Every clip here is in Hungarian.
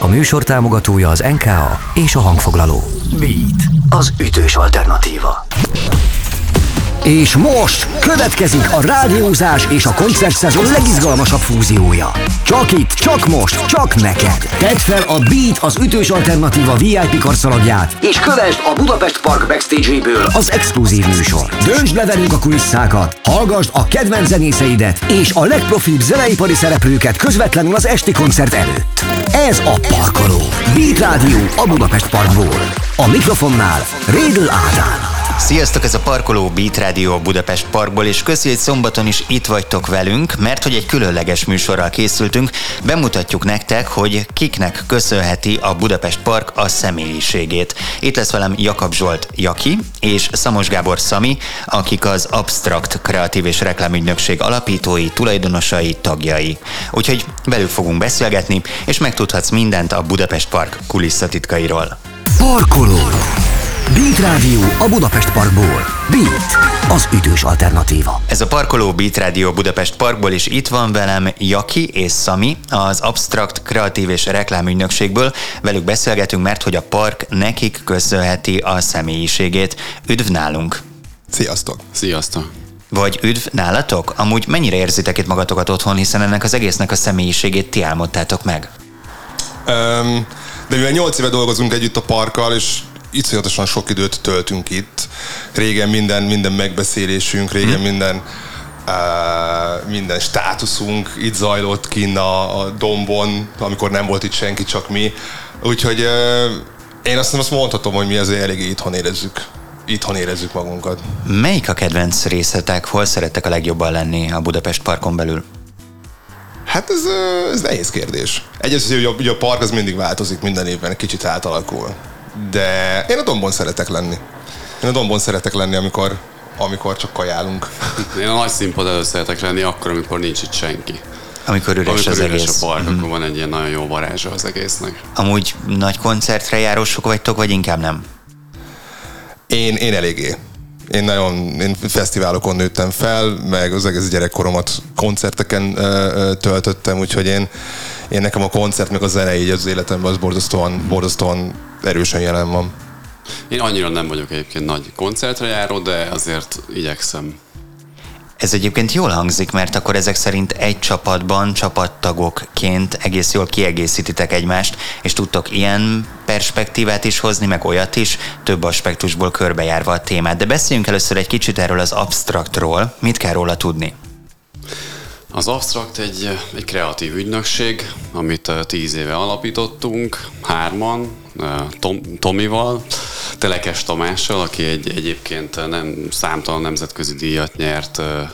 A műsor támogatója az NKA és a hangfoglaló. Beat, az ütős alternatíva. És most következik a rádiózás és a koncertszezon legizgalmasabb fúziója. Csak itt, csak most, csak neked. Tedd fel a Beat az ütős alternatíva VIP karszalagját, és kövesd a Budapest Park backstage-ből az exkluzív műsor. Döntsd le velünk a kulisszákat, hallgassd a kedvenc zenészeidet és a legprofibb zeneipari szereplőket közvetlenül az esti koncert előtt. Ez a Parkoló. Beat Rádió a Budapest Parkból. A mikrofonnál Rédl Ádám. Sziasztok, ez a Parkoló Beat Radio Budapest Parkból, és köszi, hogy szombaton is itt vagytok velünk, mert hogy egy különleges műsorral készültünk, bemutatjuk nektek, hogy kiknek köszönheti a Budapest Park a személyiségét. Itt lesz velem Jakab Zsolt Jaki és Szamos Gábor Szami, akik az Abstract Kreatív és Reklámügynökség alapítói, tulajdonosai, tagjai. Úgyhogy velük fogunk beszélgetni, és megtudhatsz mindent a Budapest Park kulisszatitkairól. Parkoló. Beat Rádió a Budapest Parkból. Beat, az ütős alternatíva. Ez a Parkoló Beat Radio Budapest Parkból is itt van velem Jaki és Sami, az Abstract Kreatív és Reklámügynökségből. Velük beszélgetünk, mert hogy a park nekik köszönheti a személyiségét. Üdv nálunk! Sziasztok! Sziasztok! Vagy üdv nálatok? Amúgy mennyire érzitek itt magatokat otthon, hiszen ennek az egésznek a személyiségét ti álmodtátok meg? Um, de mivel 8 éve dolgozunk együtt a parkkal, és iszonyatosan sok időt töltünk itt. Régen minden, minden megbeszélésünk, régen hmm. minden uh, minden státuszunk itt zajlott kinn a, a dombon, amikor nem volt itt senki, csak mi. Úgyhogy uh, én azt, azt mondhatom, hogy mi azért eléggé itthon érezzük itthon érezzük magunkat. Melyik a kedvenc részletek? Hol szerettek a legjobban lenni a Budapest parkon belül? Hát ez, ez nehéz kérdés. Egyrészt, hogy a, a park az mindig változik minden évben, kicsit átalakul de én a dombon szeretek lenni. Én a dombon szeretek lenni, amikor, amikor csak kajálunk. Én a nagy színpad előtt szeretek lenni, akkor, amikor nincs itt senki. Amikor üres amikor az üres egész. a park, Mhm. akkor van egy ilyen nagyon jó varázsa az egésznek. Amúgy nagy koncertre járósok vagytok, vagy inkább nem? Én, én eléggé. Én nagyon, én fesztiválokon nőttem fel, meg az egész gyerekkoromat koncerteken töltöttem, úgyhogy én, én nekem a koncert, meg a zene így az életemben az borzasztóan, borzasztóan erősen jelen van. Én annyira nem vagyok egyébként nagy koncertre járó, de azért igyekszem. Ez egyébként jól hangzik, mert akkor ezek szerint egy csapatban, csapattagokként egész jól kiegészítitek egymást, és tudtok ilyen perspektívát is hozni, meg olyat is, több aspektusból körbejárva a témát. De beszéljünk először egy kicsit erről az abstraktról. Mit kell róla tudni? Az Abstract egy, egy kreatív ügynökség, amit eh, tíz éve alapítottunk, hárman, eh, Tom, Tomival, Telekes Tamással, aki egy, egyébként nem számtalan nemzetközi díjat nyert eh,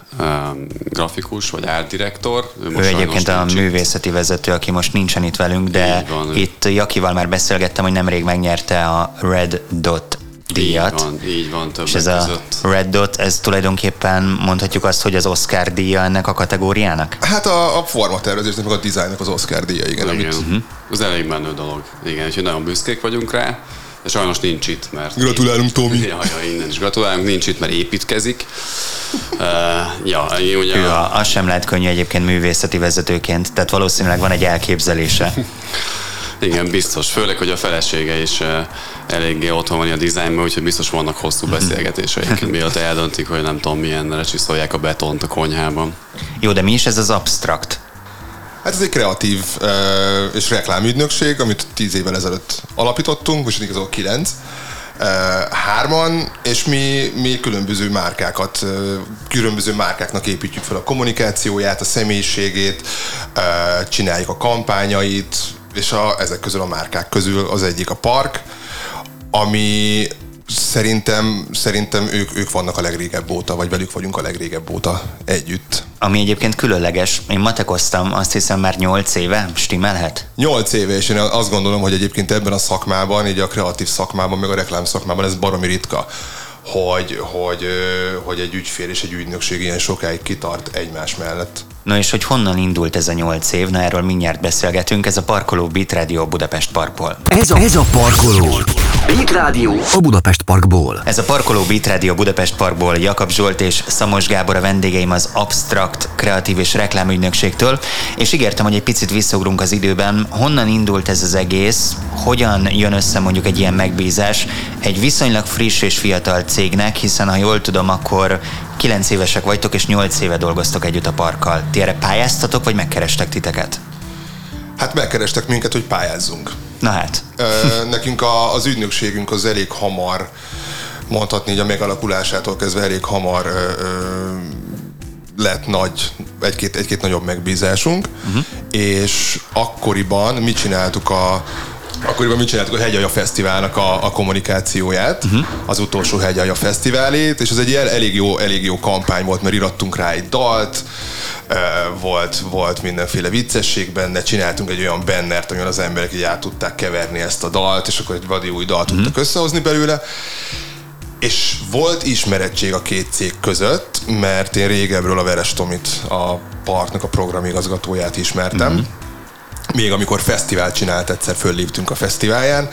grafikus vagy árdirektor. Ő most egyébként a nincs művészeti vezető, aki most nincsen itt velünk, de van, ő. itt Jakival már beszélgettem, hogy nemrég megnyerte a Red Dot díjat. Így van, így van, többek És ez a között. Red Dot, ez tulajdonképpen mondhatjuk azt, hogy az Oscar díja ennek a kategóriának? Hát a, a formatervezésnek, meg a dizájnnak az Oscar díja, igen. Igen, Amit uh-huh. az elég menő dolog. Igen, úgyhogy nagyon büszkék vagyunk rá, de sajnos nincs itt, mert... Gratulálunk, Tomi. Ja, ja, innen is gratulálunk, nincs itt, mert építkezik. Uh, ja, én ugye... Ő, a, az sem lehet könnyű egyébként művészeti vezetőként, tehát valószínűleg van egy elképzelése. Igen, biztos. Főleg, hogy a felesége is uh, eléggé otthon van a dizájnban, úgyhogy biztos vannak hosszú beszélgetéseik, mielőtt eldöntik, hogy nem tudom, milyenre csiszolják a betont a konyhában. Jó, de mi is ez az abstrakt? Hát ez egy kreatív uh, és reklámügynökség, amit tíz évvel ezelőtt alapítottunk, most igazából kilenc. Uh, hárman, és mi, mi különböző márkákat, uh, különböző márkáknak építjük fel a kommunikációját, a személyiségét, uh, csináljuk a kampányait, és a, ezek közül a márkák közül az egyik a park, ami szerintem, szerintem ők, ők vannak a legrégebb óta, vagy velük vagyunk a legrégebb óta együtt. Ami egyébként különleges. Én matekoztam, azt hiszem már 8 éve, stimmelhet? Nyolc éve, és én azt gondolom, hogy egyébként ebben a szakmában, így a kreatív szakmában, meg a reklám szakmában ez baromi ritka, hogy, hogy, hogy egy ügyfél és egy ügynökség ilyen sokáig kitart egymás mellett. No és hogy honnan indult ez a 8 év, na erről mindjárt beszélgetünk, ez a Parkoló Beat Radio Budapest Parkból. Ez a, ez a Parkoló. Beat Rádió a Budapest Parkból. Ez a Parkoló Beat Rádió Budapest Parkból Jakab Zsolt és Szamos Gábor a vendégeim az Abstract Kreatív és Reklámügynökségtől, és ígértem, hogy egy picit visszaugrunk az időben. Honnan indult ez az egész? Hogyan jön össze mondjuk egy ilyen megbízás egy viszonylag friss és fiatal cégnek, hiszen ha jól tudom, akkor 9 évesek vagytok, és 8 éve dolgoztok együtt a parkkal. Ti erre pályáztatok, vagy megkerestek titeket? Hát megkerestek minket, hogy pályázzunk. Na hát. Nekünk a, az ügynökségünk az elég hamar, mondhatni, hogy a megalakulásától kezdve elég hamar ö, lett nagy, egy-két, egy-két nagyobb megbízásunk, uh-huh. és akkoriban mi csináltuk a, Akkoriban mit csináltuk a Hegyalja Fesztiválnak a, a kommunikációját, uh-huh. az utolsó Hegyalja Fesztiválét, és ez egy elég jó, elég jó kampány volt, mert irattunk rá egy dalt, volt, volt mindenféle viccesség benne, csináltunk egy olyan bennert, amivel az emberek így át tudták keverni ezt a dalt, és akkor egy vadi új dalt uh-huh. tudtak összehozni belőle. És volt ismerettség a két cég között, mert én régebről a Veres Tomit, a partnak a programigazgatóját ismertem. Uh-huh még amikor fesztivál csinált, egyszer fölléptünk a fesztiválján,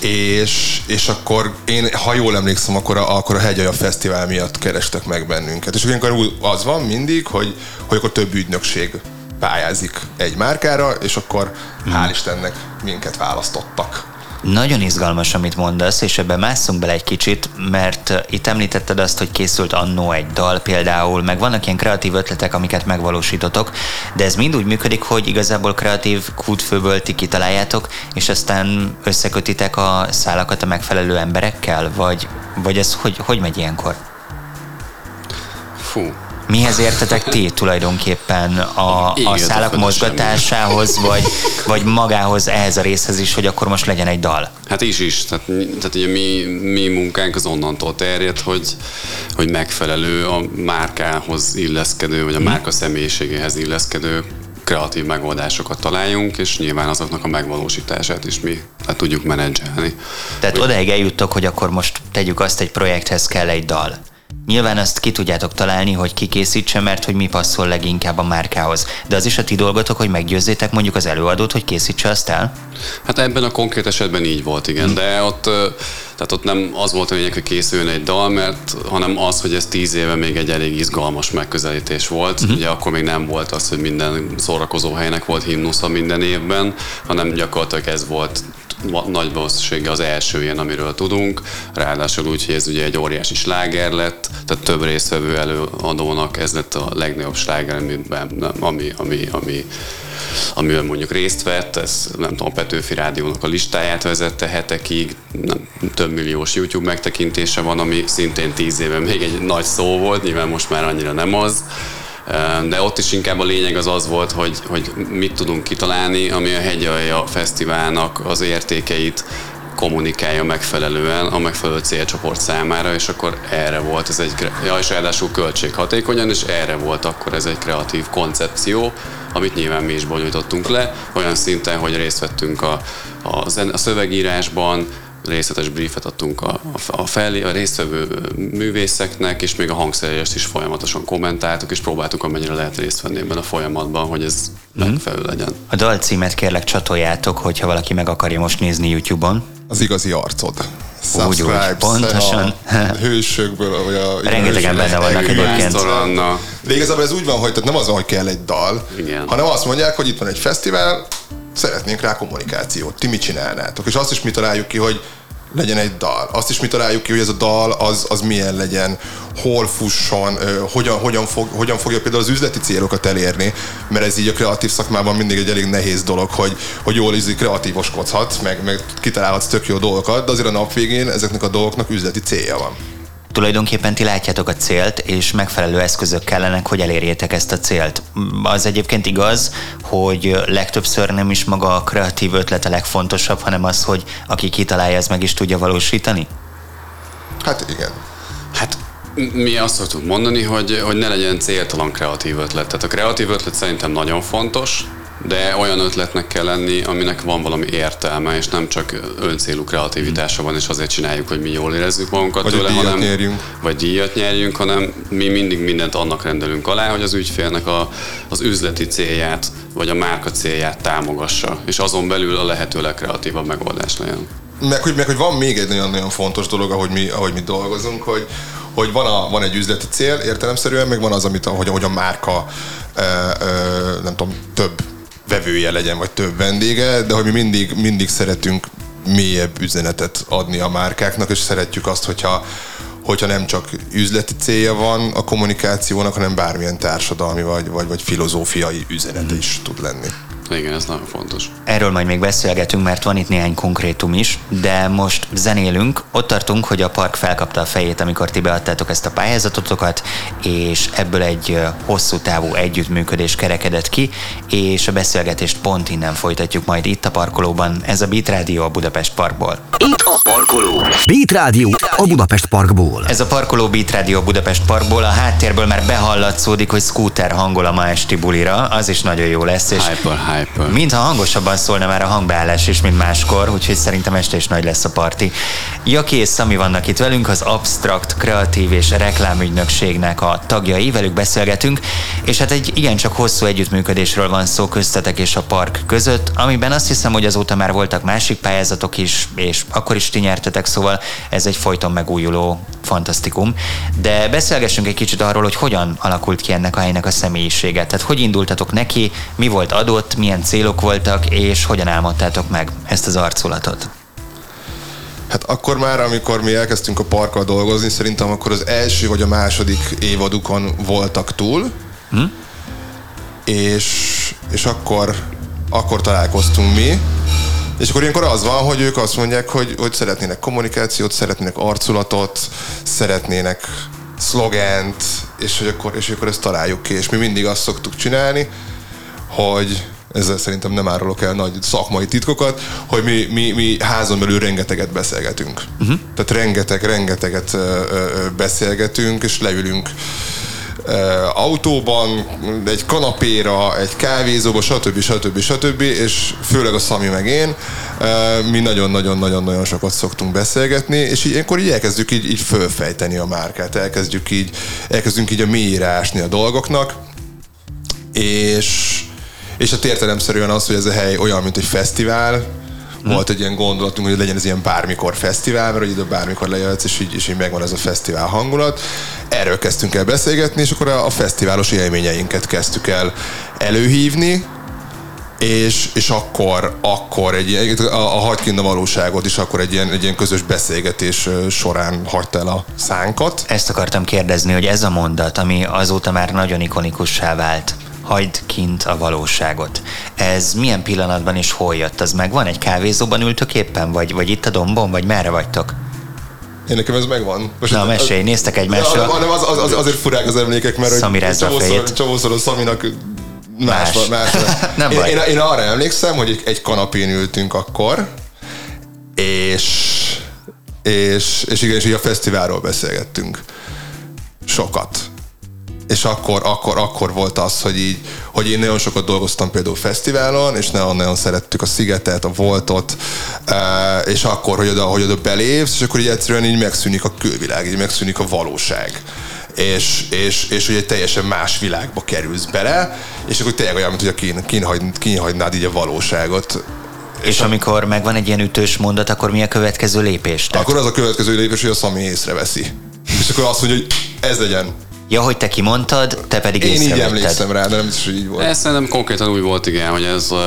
és, és akkor én, ha jól emlékszem, akkor a, akkor a Hegyaja Fesztivál miatt kerestek meg bennünket. És akkor az van mindig, hogy, hogy akkor több ügynökség pályázik egy márkára, és akkor hmm. hál' Istennek minket választottak. Nagyon izgalmas, amit mondasz, és ebben másszunk bele egy kicsit, mert itt említetted azt, hogy készült annó egy dal például, meg vannak ilyen kreatív ötletek, amiket megvalósítotok, de ez mind úgy működik, hogy igazából kreatív kútfőből ti kitaláljátok, és aztán összekötitek a szálakat a megfelelő emberekkel, vagy, vagy ez hogy, hogy megy ilyenkor? Fú, Mihez értetek ti tulajdonképpen a, a szálak mozgatásához, vagy, vagy magához, ehhez a részhez is, hogy akkor most legyen egy dal? Hát is is. Tehát, tehát ugye mi, mi munkánk az onnantól terjed, hogy, hogy megfelelő a márkához illeszkedő, vagy a márka személyiségéhez illeszkedő kreatív megoldásokat találjunk, és nyilván azoknak a megvalósítását is mi hát tudjuk menedzselni. Tehát hogy... odaig eljuttok, hogy akkor most tegyük azt, egy projekthez kell egy dal. Nyilván azt ki tudjátok találni, hogy ki készítse, mert hogy mi passzol leginkább a márkához. De az is a ti dolgotok, hogy meggyőzzétek mondjuk az előadót, hogy készítse azt el? Hát ebben a konkrét esetben így volt, igen. De ott, tehát ott nem az volt a lényeg, hogy készüljön egy dal, mert hanem az, hogy ez tíz éve még egy elég izgalmas megközelítés volt. Hmm. Ugye akkor még nem volt az, hogy minden szórakozó helynek volt himnusza minden évben, hanem gyakorlatilag ez volt nagy valószínűséggel az első ilyen, amiről tudunk. Ráadásul úgy, hogy ez ugye egy óriási sláger lett, tehát több résztvevő előadónak ez lett a legnagyobb sláger, amiben, ami, ami, ami amiben mondjuk részt vett, ez nem tudom, a Petőfi Rádiónak a listáját vezette hetekig, nem, több milliós YouTube megtekintése van, ami szintén tíz éve még egy nagy szó volt, nyilván most már annyira nem az. De ott is inkább a lényeg az az volt, hogy, hogy mit tudunk kitalálni, ami a Hegyalja Fesztiválnak az értékeit kommunikálja megfelelően a megfelelő célcsoport számára, és akkor erre volt ez egy, ja, és ráadásul költséghatékonyan, és erre volt akkor ez egy kreatív koncepció, amit nyilván mi is bonyolítottunk le, olyan szinten, hogy részt vettünk a, a, a szövegírásban, részletes briefet adtunk a, a, felé, a résztvevő művészeknek, és még a hangszerést is folyamatosan kommentáltuk, és próbáltuk amennyire lehet részt venni ebben a folyamatban, hogy ez mm. megfelelő legyen. A dal címet kérlek csatoljátok, hogyha valaki meg akarja most nézni YouTube-on. Az igazi arcod. Úgy, úgy, pontosan. A hősökből, vagy a... Rengetegen benne vannak egyébként. De igazából ez úgy van, hogy tehát nem az van, hogy kell egy dal, Igen. hanem azt mondják, hogy itt van egy fesztivál, szeretnénk rá kommunikációt. Ti mit csinálnátok? És azt is mi találjuk ki, hogy legyen egy dal. Azt is mi találjuk ki, hogy ez a dal az, az milyen legyen, hol fusson, hogyan, hogyan, fog, hogyan fogja például az üzleti célokat elérni, mert ez így a kreatív szakmában mindig egy elég nehéz dolog, hogy, hogy jól is kreatívoskodhatsz, meg, meg kitalálhatsz tök jó dolgokat, de azért a nap végén ezeknek a dolgoknak üzleti célja van tulajdonképpen ti látjátok a célt, és megfelelő eszközök kellenek, hogy elérjétek ezt a célt. Az egyébként igaz, hogy legtöbbször nem is maga a kreatív ötlet a legfontosabb, hanem az, hogy aki kitalálja, ez meg is tudja valósítani? Hát igen. Hát mi azt szoktuk mondani, hogy, hogy ne legyen céltalan kreatív ötlet. Tehát a kreatív ötlet szerintem nagyon fontos, de olyan ötletnek kell lenni, aminek van valami értelme, és nem csak öncélú kreativitása van, és azért csináljuk, hogy mi jól érezzük magunkat vagy tőle, hanem, nyerjünk. vagy díjat nyerjünk, hanem mi mindig mindent annak rendelünk alá, hogy az ügyfélnek a, az üzleti célját, vagy a márka célját támogassa, és azon belül a lehető legkreatívabb megoldás legyen. meg, hogy, meg, hogy van még egy nagyon-nagyon fontos dolog, ahogy mi, ahogy mi dolgozunk, hogy, hogy van, a, van egy üzleti cél értelemszerűen, meg van az, amit, ahogy, ahogy a márka ö, ö, nem tudom, több vevője legyen, vagy több vendége, de hogy mi mindig, mindig szeretünk mélyebb üzenetet adni a márkáknak, és szeretjük azt, hogyha, hogyha nem csak üzleti célja van a kommunikációnak, hanem bármilyen társadalmi vagy, vagy, vagy filozófiai üzenet is tud lenni. Igen, ez nagyon fontos. Erről majd még beszélgetünk, mert van itt néhány konkrétum is, de most zenélünk. Ott tartunk, hogy a park felkapta a fejét, amikor ti beadtátok ezt a pályázatotokat, és ebből egy hosszú távú együttműködés kerekedett ki, és a beszélgetést pont innen folytatjuk majd itt a parkolóban. Ez a Beat Rádió a Budapest Parkból. Itt a parkoló. Beat Rádió a Budapest Parkból. Ez a parkoló Beat Rádió a Budapest Parkból. A háttérből már behallatszódik, hogy scooter hangol a ma esti bulira. Az is nagyon jó lesz. És Hyper, hyper. Mintha hangosabban szólna már a hangbeállás is, mint máskor, úgyhogy szerintem este is nagy lesz a parti. Jaki és Szami vannak itt velünk, az Abstract, Kreatív és Reklámügynökségnek a tagjai, velük beszélgetünk, és hát egy igencsak hosszú együttműködésről van szó köztetek és a park között, amiben azt hiszem, hogy azóta már voltak másik pályázatok is, és akkor is ti nyertetek, szóval ez egy folyton megújuló fantasztikum. De beszélgessünk egy kicsit arról, hogy hogyan alakult ki ennek a helynek a személyisége. Tehát hogy indultatok neki, mi volt adott, milyen célok voltak, és hogyan álmodtátok meg ezt az arculatot? Hát akkor már, amikor mi elkezdtünk a parkkal dolgozni, szerintem akkor az első vagy a második évadukon voltak túl, hm? és, és akkor, akkor találkoztunk mi, és akkor ilyenkor az van, hogy ők azt mondják, hogy, hogy szeretnének kommunikációt, szeretnének arculatot, szeretnének szlogent, és hogy akkor, és akkor ezt találjuk ki. És mi mindig azt szoktuk csinálni, hogy ezzel szerintem nem árulok el nagy szakmai titkokat, hogy mi, mi, mi házon belül rengeteget beszélgetünk. Uh-huh. Tehát rengeteg, rengeteget beszélgetünk, és leülünk autóban, egy kanapéra, egy kávézóba, stb. stb. stb. és főleg a Szami meg én, mi nagyon-nagyon-nagyon-nagyon sokat szoktunk beszélgetni, és ilyenkor így elkezdjük így, így fölfejteni a márkát, elkezdjük így, elkezdünk így a mélyre ásni a dolgoknak, és, és hát értelemszerűen az, hogy ez a hely olyan, mint egy fesztivál, Hmm. Volt egy ilyen gondolatunk, hogy legyen ez ilyen bármikor fesztivál, mert hogy ide bármikor lejöhetsz, és így, és így megvan ez a fesztivál hangulat. Erről kezdtünk el beszélgetni, és akkor a, a fesztiválos élményeinket kezdtük el előhívni, és, és akkor, akkor egy, a, a hagyd a valóságot is akkor egy ilyen, egy ilyen közös beszélgetés során hagyta el a szánkat. Ezt akartam kérdezni, hogy ez a mondat, ami azóta már nagyon ikonikussá vált, hagyd kint a valóságot. Ez milyen pillanatban is hol jött? Az megvan? Egy kávézóban ültök éppen? Vagy, vagy itt a dombon? Vagy merre vagytok? Én nekem ez megvan. Most Na, mesélj, néztek egymásra. Ja, nem, az, az, az, azért furák az emlékek, mert csomószor, csomószor a Szaminak más. más. más. nem én, baj. Én, én, arra emlékszem, hogy egy, egy kanapén ültünk akkor, és és, és igen, és így a fesztiválról beszélgettünk. Sokat és akkor, akkor, akkor volt az, hogy így, hogy én nagyon sokat dolgoztam például fesztiválon, és nagyon, nagyon szerettük a Szigetet, a Voltot, és akkor, hogy oda, hogy oda belépsz, és akkor így egyszerűen így megszűnik a külvilág, így megszűnik a valóság és, és, és hogy egy teljesen más világba kerülsz bele, és akkor tényleg olyan, mint hogy kín, kínhagy, kínhagynád így a valóságot. És, és amikor megvan egy ilyen ütős mondat, akkor mi a következő lépés? Tehát... Akkor az a következő lépés, hogy a Szami észreveszi. És akkor azt mondja, hogy ez legyen. Ja, hogy te kimondtad, te pedig Én így emlékszem rá, de nem biztos, hogy így volt. Ez szerintem konkrétan úgy volt, igen, hogy ez uh,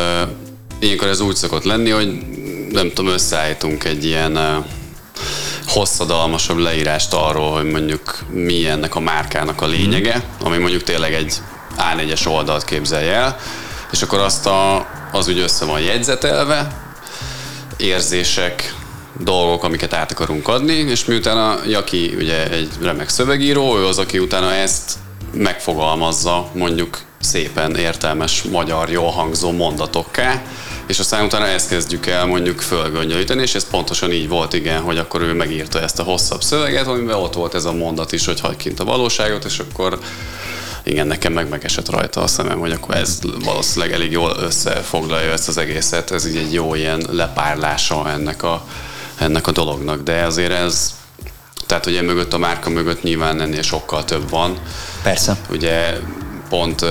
ilyenkor ez úgy szokott lenni, hogy nem tudom, összeállítunk egy ilyen uh, hosszadalmasabb leírást arról, hogy mondjuk mi ennek a márkának a lényege, ami mondjuk tényleg egy A4-es oldalt képzelje el, és akkor azt a, az úgy össze van jegyzetelve, érzések, dolgok, amiket át akarunk adni, és miután a Jaki ugye egy remek szövegíró, ő az, aki utána ezt megfogalmazza mondjuk szépen értelmes, magyar, jól hangzó mondatokká, és aztán utána ezt kezdjük el mondjuk fölgöngyölíteni, és ez pontosan így volt, igen, hogy akkor ő megírta ezt a hosszabb szöveget, amiben ott volt ez a mondat is, hogy hagyd kint a valóságot, és akkor igen, nekem meg megesett rajta a szemem, hogy akkor ez valószínűleg elég jól összefoglalja ezt az egészet, ez így egy jó ilyen lepárlása ennek a, ennek a dolognak, de azért ez, tehát ugye mögött a márka mögött nyilván ennél sokkal több van. Persze. Ugye pont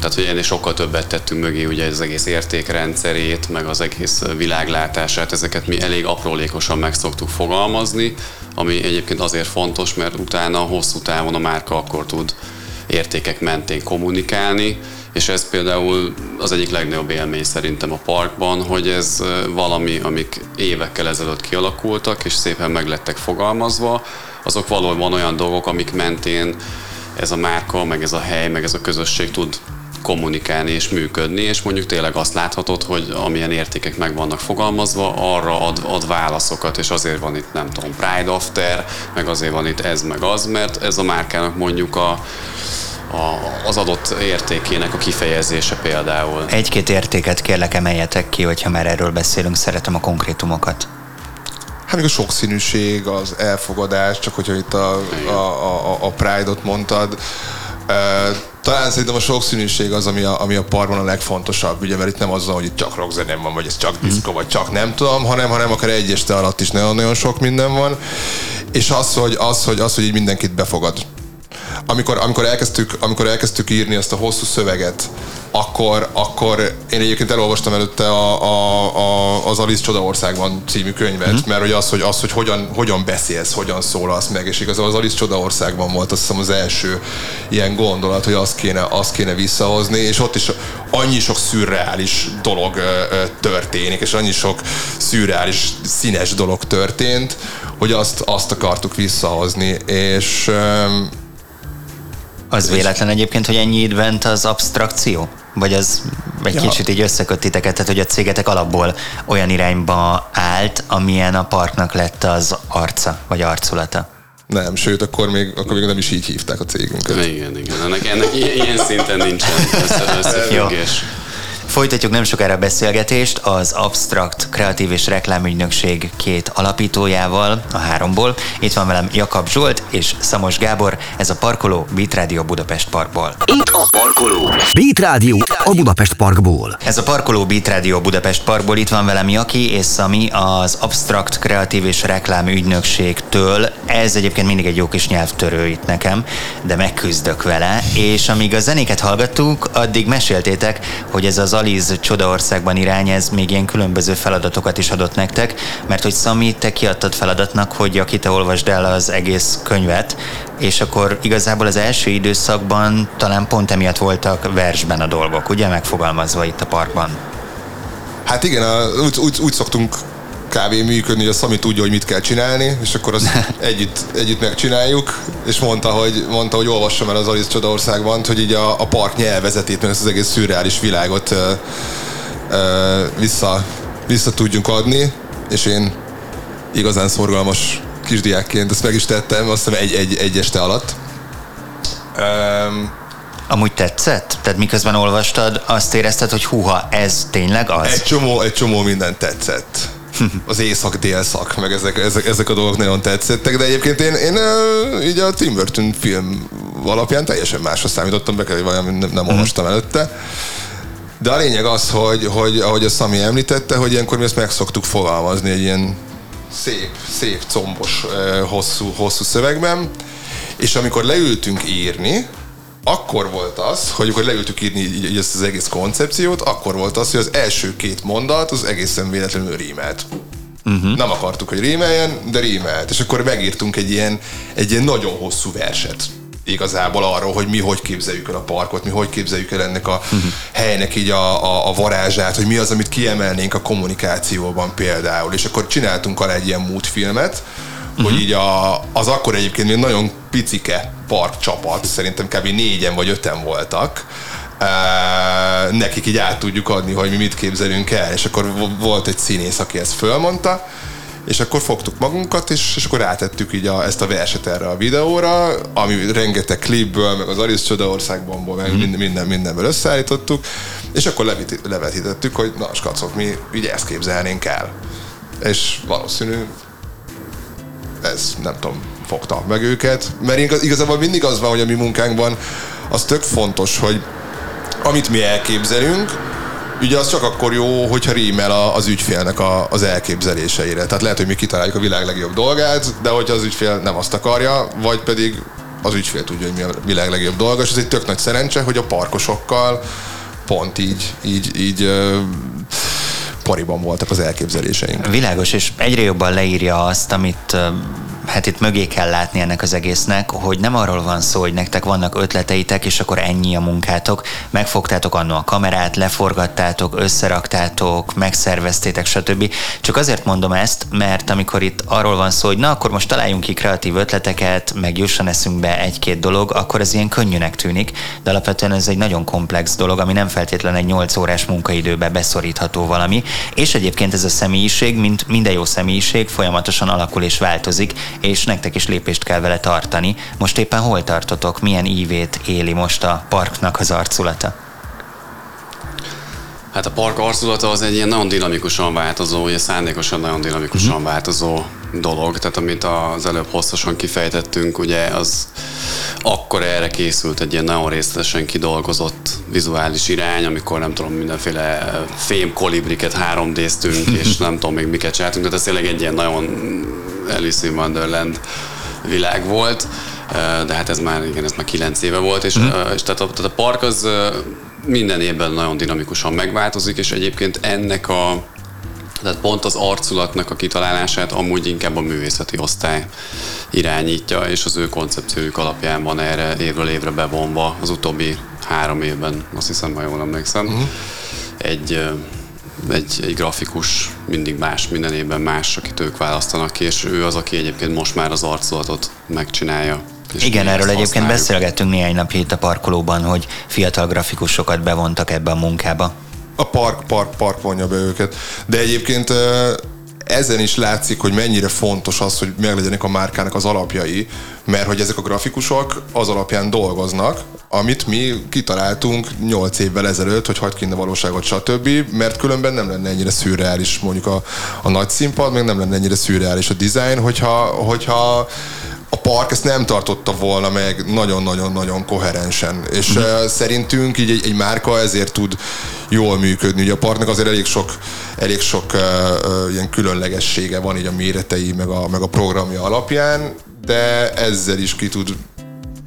Tehát, hogy ennél sokkal többet tettünk mögé, ugye az egész értékrendszerét, meg az egész világlátását, ezeket mi elég aprólékosan meg szoktuk fogalmazni, ami egyébként azért fontos, mert utána hosszú távon a márka akkor tud értékek mentén kommunikálni, és ez például az egyik legnagyobb élmény szerintem a parkban, hogy ez valami, amik évekkel ezelőtt kialakultak, és szépen meg lettek fogalmazva, azok valóban olyan dolgok, amik mentén ez a márka, meg ez a hely, meg ez a közösség tud kommunikálni és működni, és mondjuk tényleg azt láthatod, hogy amilyen értékek meg vannak fogalmazva, arra ad, ad válaszokat, és azért van itt nem tudom, Pride After, meg azért van itt ez meg az, mert ez a márkának mondjuk a, a, az adott értékének a kifejezése például. Egy-két értéket kérlek emeljetek ki, hogyha már erről beszélünk, szeretem a konkrétumokat. Hát még a sokszínűség, az elfogadás, csak hogyha itt a, a, a, a Pride-ot mondtad, talán szerintem a sokszínűség az, ami a, ami a parkban a legfontosabb, ugye, mert itt nem az, hogy itt csak rockzenem van, vagy ez csak diszkó, vagy csak nem tudom, hanem, hanem akár egy este alatt is nagyon-nagyon sok minden van. És az, hogy, az, hogy, az, hogy így mindenkit befogad amikor, amikor, elkezdtük, amikor elkezdtük írni ezt a hosszú szöveget, akkor, akkor én egyébként elolvastam előtte a, a, a, az Alice Csodaországban című könyvet, mm. mert hogy az, hogy, az, hogy hogyan, hogyan beszélsz, hogyan szólalsz meg, és igazából az Alice Csodaországban volt azt hiszem az első ilyen gondolat, hogy azt kéne, azt kéne visszahozni, és ott is annyi sok szürreális dolog történik, és annyi sok szürreális színes dolog történt, hogy azt, azt akartuk visszahozni, és az véletlen egyébként, hogy ennyi időt az abstrakció? Vagy az egy ja. kicsit így összeköt titeket, tehát hogy a cégetek alapból olyan irányba állt, amilyen a parknak lett az arca, vagy arculata? Nem, sőt, akkor még, akkor még nem is így hívták a cégünket. Igen, igen. Ennek, ennek ilyen szinten nincsen összefüggés. Folytatjuk nem sokára a beszélgetést az Abstract Kreatív és Reklámügynökség két alapítójával, a háromból. Itt van velem Jakab Zsolt és Szamos Gábor, ez a Parkoló Beat Radio Budapest Parkból. Itt a Parkoló. Beat Radio a Budapest Parkból. Ez a Parkoló Beat Radio Budapest Parkból, itt van velem Jaki és Szami az Abstract Kreatív és Reklámügynökségtől. Ez egyébként mindig egy jó kis nyelvtörő itt nekem, de megküzdök vele, és amíg a zenéket hallgattuk, addig meséltétek, hogy ez az Aliz Csodaországban irány, ez még ilyen különböző feladatokat is adott nektek, mert hogy Szami, te kiadtad feladatnak, hogy aki te olvasd el az egész könyvet, és akkor igazából az első időszakban talán pont emiatt voltak versben a dolgok, ugye megfogalmazva itt a parkban? Hát igen, úgy, úgy, úgy szoktunk kávé működni, hogy a Szami tudja, hogy mit kell csinálni, és akkor azt együtt, együtt megcsináljuk, és mondta, hogy, mondta, hogy olvassam el az Alice Csodaországban, hogy így a, a park nyelvezetét, meg ezt az egész szürreális világot ö, ö, vissza, vissza tudjunk adni, és én igazán szorgalmas kisdiákként ezt meg is tettem, azt hiszem egy, egy, egy este alatt. Um, Amúgy tetszett? Tehát miközben olvastad, azt érezted, hogy huha, ez tényleg az? Egy csomó, egy csomó minden tetszett az észak-délszak, meg ezek, ezek, ezek a dolgok nagyon tetszettek, de egyébként én, én így a Tim Burton film alapján teljesen másra számítottam be, hogy valami nem, nem olvastam előtte. De a lényeg az, hogy, hogy ahogy a Szami említette, hogy ilyenkor mi ezt meg szoktuk fogalmazni egy ilyen szép, szép, combos, hosszú, hosszú szövegben, és amikor leültünk írni, akkor volt az, hogy amikor leültük írni így, így ezt az egész koncepciót, akkor volt az, hogy az első két mondat az egészen véletlenül rímelt. Uh-huh. Nem akartuk, hogy rímeljen, de rímelt. És akkor megírtunk egy ilyen, egy ilyen nagyon hosszú verset igazából arról, hogy mi hogy képzeljük el a parkot, mi hogy képzeljük el ennek a uh-huh. helynek így a, a, a varázsát, hogy mi az, amit kiemelnénk a kommunikációban például. És akkor csináltunk alá egy ilyen múltfilmet, uh-huh. hogy így a, az akkor egyébként még nagyon picike park csapat, szerintem kb. négyen vagy öten voltak, Uh, nekik így át tudjuk adni, hogy mi mit képzelünk el, és akkor volt egy színész, aki ezt fölmondta, és akkor fogtuk magunkat, és, és akkor rátettük így a, ezt a verset erre a videóra, ami rengeteg klipből, meg az Alice Csodaországban, meg mm. minden, minden, mindenből összeállítottuk, és akkor levetítettük, hogy na, skacok, mi így ezt képzelnénk el. És valószínű ez nem tudom, fogta meg őket. Mert igazából mindig az van, hogy a mi munkánkban az tök fontos, hogy amit mi elképzelünk, ugye az csak akkor jó, hogyha rímel az ügyfélnek a, az elképzeléseire. Tehát lehet, hogy mi kitaláljuk a világ legjobb dolgát, de hogyha az ügyfél nem azt akarja, vagy pedig az ügyfél tudja, hogy mi a világ legjobb dolga, és ez egy tök nagy szerencse, hogy a parkosokkal pont így, így, így pariban voltak az elképzeléseink. Világos, és egyre jobban leírja azt, amit hát itt mögé kell látni ennek az egésznek, hogy nem arról van szó, hogy nektek vannak ötleteitek, és akkor ennyi a munkátok. Megfogtátok annó a kamerát, leforgattátok, összeraktátok, megszerveztétek, stb. Csak azért mondom ezt, mert amikor itt arról van szó, hogy na akkor most találjunk ki kreatív ötleteket, meg jusson eszünkbe egy-két dolog, akkor ez ilyen könnyűnek tűnik, de alapvetően ez egy nagyon komplex dolog, ami nem feltétlen egy 8 órás munkaidőbe beszorítható valami, és egyébként ez a személyiség, mint minden jó személyiség, folyamatosan alakul és változik, és nektek is lépést kell vele tartani. Most éppen hol tartotok? Milyen ívét éli most a parknak az arculata? Hát a park arculata az egy ilyen nagyon dinamikusan változó, ugye szándékosan nagyon dinamikusan uh-huh. változó dolog, tehát amit az előbb hosszasan kifejtettünk, ugye az akkor erre készült egy ilyen nagyon részletesen kidolgozott vizuális irány, amikor nem tudom, mindenféle fém kolibriket 3 d és nem tudom még miket csináltunk, tehát ez tényleg egy ilyen nagyon Alice in Wonderland világ volt, de hát ez már, igen, ez már kilenc éve volt, és, mm. és tehát, a, tehát a park az minden évben nagyon dinamikusan megváltozik, és egyébként ennek a tehát pont az arculatnak a kitalálását amúgy inkább a művészeti osztály irányítja, és az ő koncepciójuk alapján van erre évről évre bevonva az utóbbi három évben, azt hiszem, ha jól emlékszem, uh-huh. egy egy, egy grafikus mindig más, minden évben más, akit ők választanak ki, és ő az, aki egyébként most már az arculatot megcsinálja. Igen, erről egyébként használjuk. beszélgettünk néhány nap hét a parkolóban, hogy fiatal grafikusokat bevontak ebbe a munkába. A park, park, park vonja be őket. De egyébként ezen is látszik, hogy mennyire fontos az, hogy meglegyenek a márkának az alapjai, mert hogy ezek a grafikusok az alapján dolgoznak, amit mi kitaláltunk 8 évvel ezelőtt, hogy hagyd ki a valóságot, stb., mert különben nem lenne ennyire szürreális mondjuk a, a nagy színpad, meg nem lenne ennyire szürreális a design, hogyha, hogyha a park ezt nem tartotta volna meg nagyon-nagyon-nagyon koherensen. És mm. uh, szerintünk így egy, egy márka ezért tud jól működni. Ugye a parknak azért elég sok, elég sok uh, uh, ilyen különlegessége van így a méretei, meg a, meg a programja alapján, de ezzel is ki tud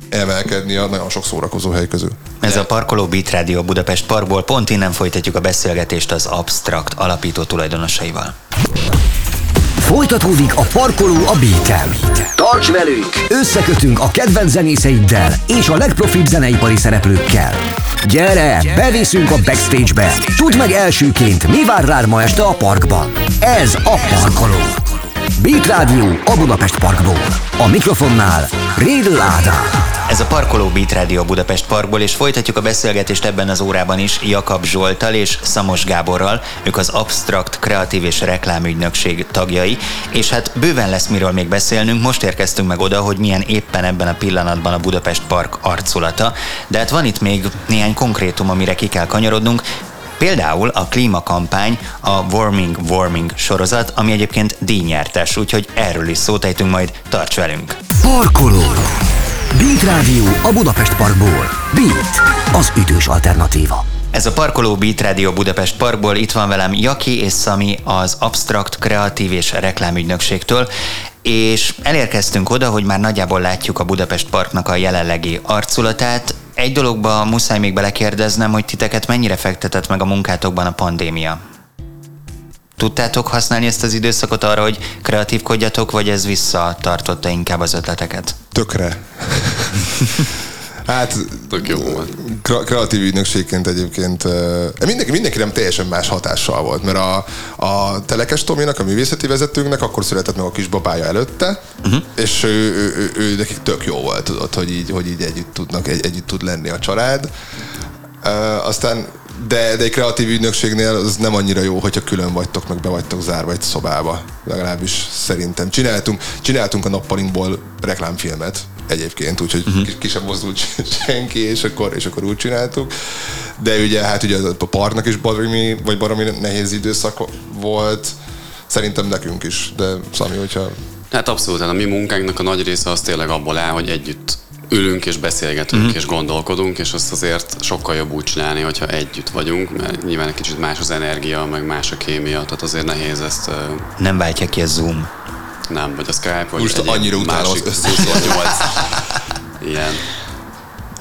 emelkedni a nagyon sok szórakozó hely közül. Ez a Parkoló Beat Radio Budapest Parkból, pont innen folytatjuk a beszélgetést az Abstract alapító tulajdonosaival. Folytatódik a parkoló a Beaten. Tarts velünk! Összekötünk a kedvenc zenészeiddel és a legprofibb zeneipari szereplőkkel. Gyere, beviszünk a backstage-be! Tudd meg elsőként, mi vár rád ma este a parkban. Ez a Parkoló. Beat Rádió a Budapest Parkból. A mikrofonnál Rédl Ádám. Ez a Parkoló Beat Radio Budapest Parkból, és folytatjuk a beszélgetést ebben az órában is Jakab Zsoltal és Szamos Gáborral. Ők az Abstract Kreatív és Reklámügynökség tagjai, és hát bőven lesz miről még beszélnünk. Most érkeztünk meg oda, hogy milyen éppen ebben a pillanatban a Budapest Park arculata, de hát van itt még néhány konkrétum, amire ki kell kanyarodnunk. Például a klímakampány, a Warming Warming sorozat, ami egyébként díjnyertes, úgyhogy erről is szót ejtünk majd, tarts velünk! Parkoló! Beat Rádió a Budapest Parkból. Beat, az ütős alternatíva. Ez a Parkoló Beat Radio Budapest Parkból, itt van velem Jaki és Szami az Abstract Kreatív és Reklámügynökségtől, és elérkeztünk oda, hogy már nagyjából látjuk a Budapest Parknak a jelenlegi arculatát. Egy dologba muszáj még belekérdeznem, hogy titeket mennyire fektetett meg a munkátokban a pandémia? Tudtátok használni ezt az időszakot arra, hogy kreatívkodjatok, vagy ez visszatartotta inkább az ötleteket? Tökre. Hát, Tök jó volt. Kreatív ügynökségként egyébként mindenki, mindenki nem teljesen más hatással volt, mert a, a Telekes Tominak, a művészeti vezetőnknek akkor született meg a kisbabája előtte, uh-huh. és ő, ő, ő, ő, nekik tök jó volt, tudod, hogy így, hogy így együtt tudnak, egy, együtt tud lenni a család. Uh, aztán de, de egy kreatív ügynökségnél az nem annyira jó, hogyha külön vagytok, meg be vagytok zárva egy szobába. Legalábbis szerintem. Csináltunk, csináltunk a nappalinkból reklámfilmet egyébként, úgyhogy uh-huh. ki, sem mozdult senki, és akkor, és akkor úgy csináltuk. De ugye, hát ugye a parknak is baromi, vagy baromi nehéz időszak volt, szerintem nekünk is, de Szami, hogyha... Hát abszolút, hát a mi munkánknak a nagy része az tényleg abból áll, hogy együtt ülünk és beszélgetünk uh-huh. és gondolkodunk, és azt azért sokkal jobb úgy csinálni, hogyha együtt vagyunk, mert nyilván egy kicsit más az energia, meg más a kémia, tehát azért nehéz ezt... Nem váltja ki a Zoom. Nem, vagy a Skype, vagy Most annyira utálom az 28. ilyen.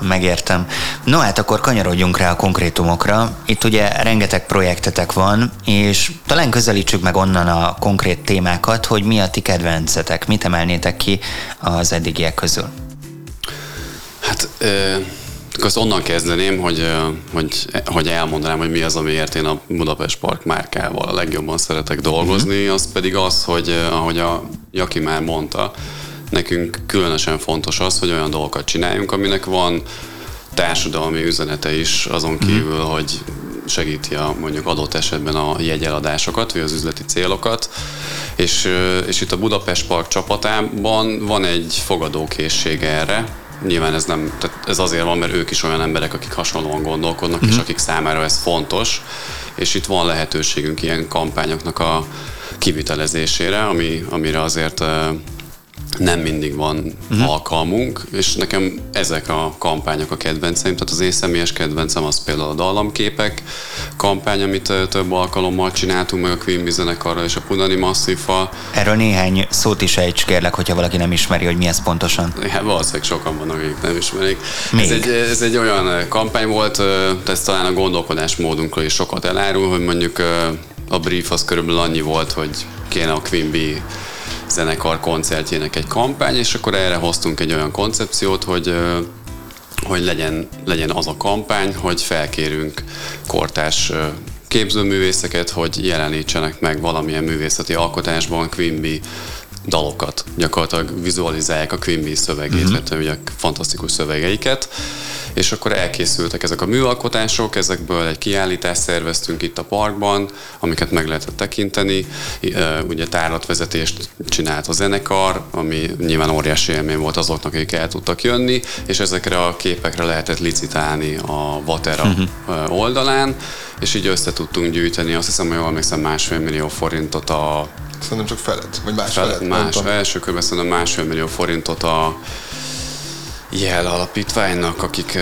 Megértem. No hát akkor kanyarodjunk rá a konkrétumokra. Itt ugye rengeteg projektetek van, és talán közelítsük meg onnan a konkrét témákat, hogy mi a ti kedvencetek, mit emelnétek ki az eddigiek közül. Hát azt onnan kezdeném, hogy, hogy, hogy elmondanám, hogy mi az, amiért én a Budapest Park márkával a legjobban szeretek dolgozni, uh-huh. az pedig az, hogy ahogy a Jaki már mondta, nekünk különösen fontos az, hogy olyan dolgokat csináljunk, aminek van társadalmi üzenete is, azon mhm. kívül, uh-huh. hogy segíti a mondjuk adott esetben a jegyeladásokat, vagy az üzleti célokat. És, és itt a Budapest Park csapatában van egy fogadókészség erre, Nyilván ez nem, tehát ez azért van, mert ők is olyan emberek, akik hasonlóan gondolkodnak, uh-huh. és mhm. akik számára ez fontos, és itt van lehetőségünk ilyen kampányoknak a kivitelezésére, ami, amire azért nem mindig van uh-huh. alkalmunk, és nekem ezek a kampányok a kedvenceim, tehát az én személyes kedvencem az például a dallamképek kampány, amit több alkalommal csináltunk, meg a Queen zenekarral és a Punani Massifa. Erről néhány szót is ejts kérlek, hogyha valaki nem ismeri, hogy mi ez pontosan. Ja, valószínűleg sokan vannak, akik nem ismerik. Még? Ez egy, ez egy olyan kampány volt, ez talán a gondolkodásmódunkról is sokat elárul, hogy mondjuk a brief az körülbelül annyi volt, hogy kéne a Queen Bee zenekar koncertjének egy kampány, és akkor erre hoztunk egy olyan koncepciót, hogy hogy legyen, legyen az a kampány, hogy felkérünk kortárs képzőművészeket, hogy jelenítsenek meg valamilyen művészeti alkotásban Quimby dalokat. Gyakorlatilag vizualizálják a Quimby szövegét, mm-hmm. mert ugye fantasztikus szövegeiket és akkor elkészültek ezek a műalkotások, ezekből egy kiállítást szerveztünk itt a parkban, amiket meg lehetett tekinteni. Ugye tárlatvezetést csinált a zenekar, ami nyilván óriási élmény volt azoknak, akik el tudtak jönni, és ezekre a képekre lehetett licitálni a Vatera uh-huh. oldalán, és így össze tudtunk gyűjteni, azt hiszem, hogy jól emlékszem, másfél millió forintot a Szerintem csak felett, vagy más felett. felett más, első körben szerintem másfél millió forintot a jel alapítványnak, akik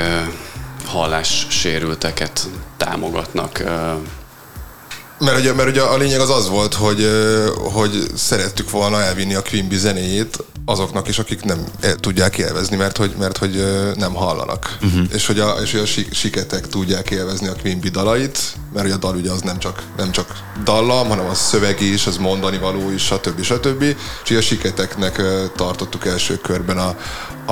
hallássérülteket támogatnak. Mert ugye, mert ugye a lényeg az az volt, hogy, hogy szerettük volna elvinni a Quimby zenéjét azoknak is, akik nem tudják élvezni, mert hogy, mert hogy nem hallanak. Uh-huh. És hogy a, és hogy a siketek tudják élvezni a Quimby dalait, mert hogy a dal ugye az nem csak, nem csak dallam, hanem az szöveg is, az mondani való is, stb. stb. És a siketeknek tartottuk első körben a,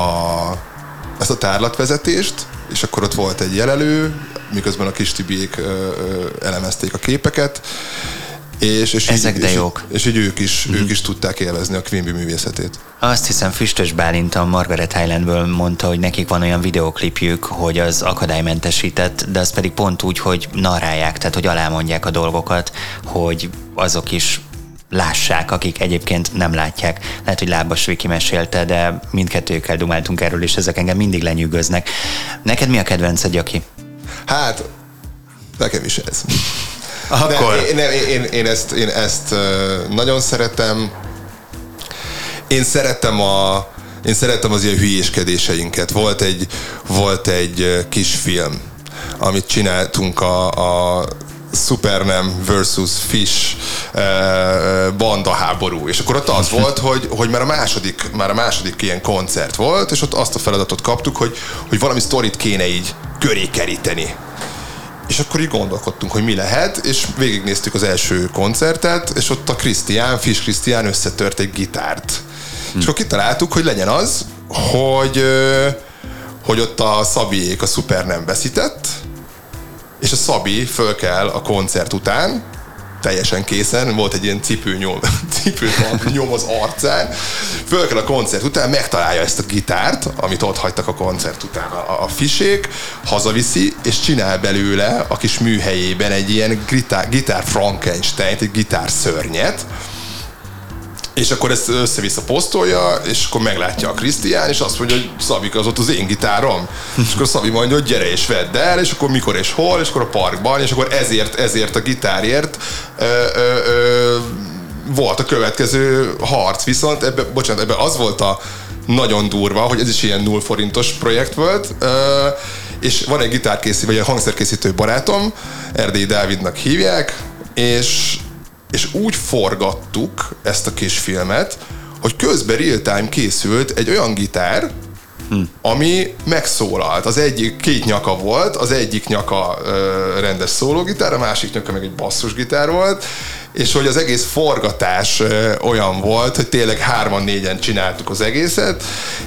a ezt a tárlatvezetést, és akkor ott volt egy jelelő, miközben a kis Tibiék elemezték a képeket, és, és Ezek így, de és, jók. És így ők is, mm-hmm. ők is tudták élvezni a Quimby művészetét. Azt hiszem Füstös Bálint a Margaret Highlandből mondta, hogy nekik van olyan videoklipjük, hogy az akadálymentesített, de az pedig pont úgy, hogy narrálják, tehát hogy alámondják a dolgokat, hogy azok is lássák, akik egyébként nem látják. Lehet, hogy Lábas Viki mesélte, de mindkettőkkel dumáltunk erről, és ezek engem mindig lenyűgöznek. Neked mi a kedvenced, Jaki? Hát, nekem is ez. Akkor... De én, én, én, én, ezt, én ezt nagyon szeretem. Én szeretem a, én szeretem az ilyen hülyéskedéseinket. Volt egy, volt egy kis film, amit csináltunk a, a Supernem versus Fish eh, banda háború. És akkor ott az volt, hogy, hogy már, a második, már a második ilyen koncert volt, és ott azt a feladatot kaptuk, hogy, hogy valami sztorit kéne így köré keríteni. És akkor így gondolkodtunk, hogy mi lehet, és végignéztük az első koncertet, és ott a Krisztián, Fish Krisztián összetört egy gitárt. Hm. És akkor kitaláltuk, hogy legyen az, hogy, hogy ott a Szabiék a szuper nem veszített, és a Szabi föl kell a koncert után, teljesen készen, volt egy ilyen cipőnyom, cipőt nyom az arcán, föl kell a koncert után, megtalálja ezt a gitárt, amit ott hagytak a koncert után. A, a fisék, hazaviszi, és csinál belőle a kis műhelyében egy ilyen gitár, gitár Frankenstein, egy gitár szörnyet, és akkor ezt össze-vissza posztolja, és akkor meglátja a Krisztián, és azt mondja, hogy Szabik, az ott az én gitárom. és akkor Szabi mondja, hogy gyere és vedd el, és akkor mikor és hol, és akkor a parkban, és akkor ezért, ezért a gitárért ö, ö, ö, volt a következő harc. Viszont ebbe, bocsánat, ebbe az volt a nagyon durva, hogy ez is ilyen null forintos projekt volt, ö, és van egy gitárkészítő, vagy egy hangszerkészítő barátom, Erdély Dávidnak hívják, és és úgy forgattuk ezt a kis filmet, hogy közben real-time készült egy olyan gitár, hm. ami megszólalt. Az egyik, két nyaka volt, az egyik nyaka ö, rendes szólógitár, a másik nyaka meg egy basszusgitár volt, és hogy az egész forgatás ö, olyan volt, hogy tényleg hárman-négyen csináltuk az egészet,